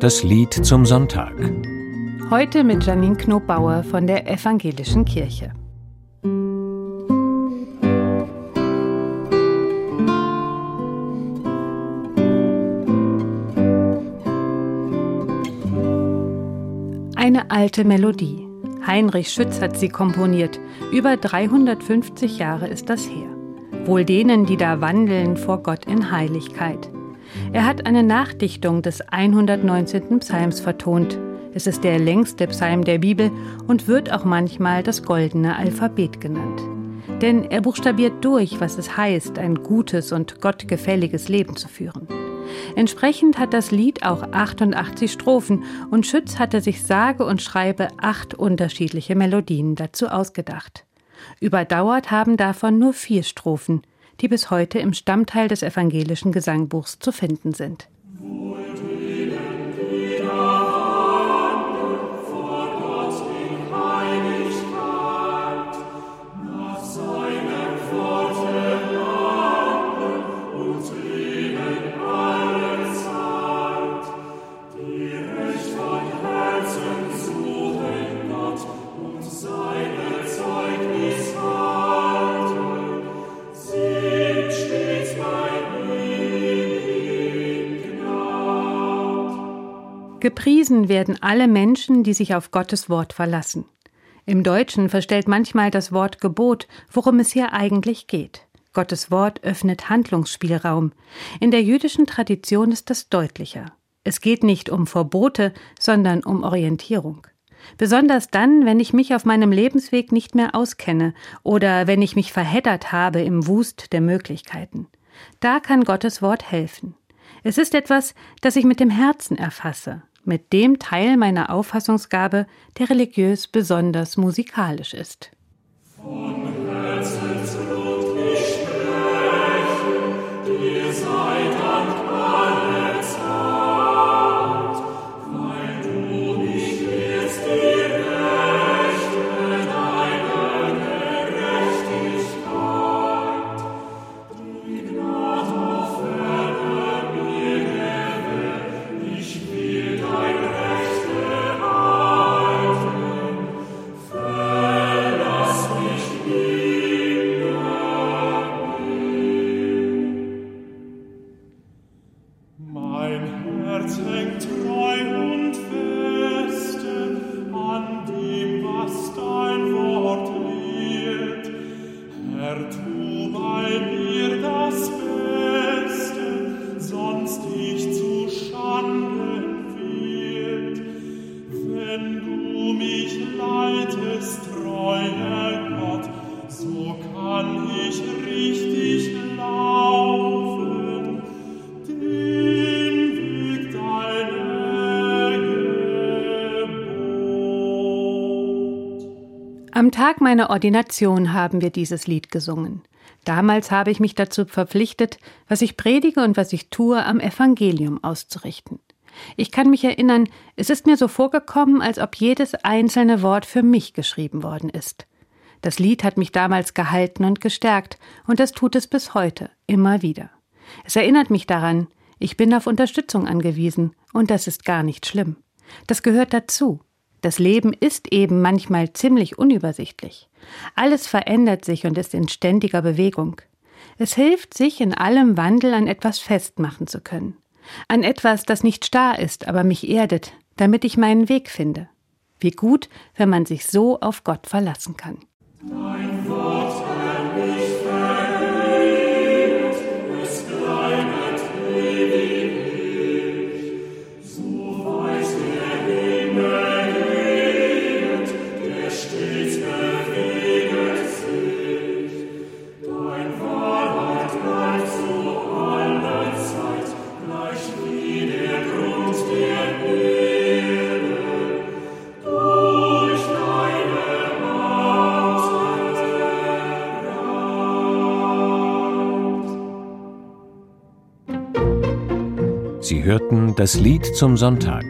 Das Lied zum Sonntag. Heute mit Janine Knobauer von der Evangelischen Kirche. Eine alte Melodie. Heinrich Schütz hat sie komponiert. Über 350 Jahre ist das her. Wohl denen, die da wandeln vor Gott in Heiligkeit. Er hat eine Nachdichtung des 119. Psalms vertont. Es ist der längste Psalm der Bibel und wird auch manchmal das goldene Alphabet genannt. Denn er buchstabiert durch, was es heißt, ein gutes und gottgefälliges Leben zu führen. Entsprechend hat das Lied auch 88 Strophen und Schütz hatte sich sage und schreibe acht unterschiedliche Melodien dazu ausgedacht. Überdauert haben davon nur vier Strophen, die bis heute im Stammteil des evangelischen Gesangbuchs zu finden sind. Gepriesen werden alle Menschen, die sich auf Gottes Wort verlassen. Im Deutschen verstellt manchmal das Wort Gebot, worum es hier eigentlich geht. Gottes Wort öffnet Handlungsspielraum. In der jüdischen Tradition ist das deutlicher. Es geht nicht um Verbote, sondern um Orientierung. Besonders dann, wenn ich mich auf meinem Lebensweg nicht mehr auskenne oder wenn ich mich verheddert habe im Wust der Möglichkeiten. Da kann Gottes Wort helfen. Es ist etwas, das ich mit dem Herzen erfasse, mit dem Teil meiner Auffassungsgabe, der religiös besonders musikalisch ist. Von Herr, tu Am Tag meiner Ordination haben wir dieses Lied gesungen. Damals habe ich mich dazu verpflichtet, was ich predige und was ich tue, am Evangelium auszurichten. Ich kann mich erinnern, es ist mir so vorgekommen, als ob jedes einzelne Wort für mich geschrieben worden ist. Das Lied hat mich damals gehalten und gestärkt, und das tut es bis heute, immer wieder. Es erinnert mich daran, ich bin auf Unterstützung angewiesen, und das ist gar nicht schlimm. Das gehört dazu. Das Leben ist eben manchmal ziemlich unübersichtlich. Alles verändert sich und ist in ständiger Bewegung. Es hilft, sich in allem Wandel an etwas festmachen zu können. An etwas, das nicht starr ist, aber mich erdet, damit ich meinen Weg finde. Wie gut, wenn man sich so auf Gott verlassen kann. Sie hörten das Lied zum Sonntag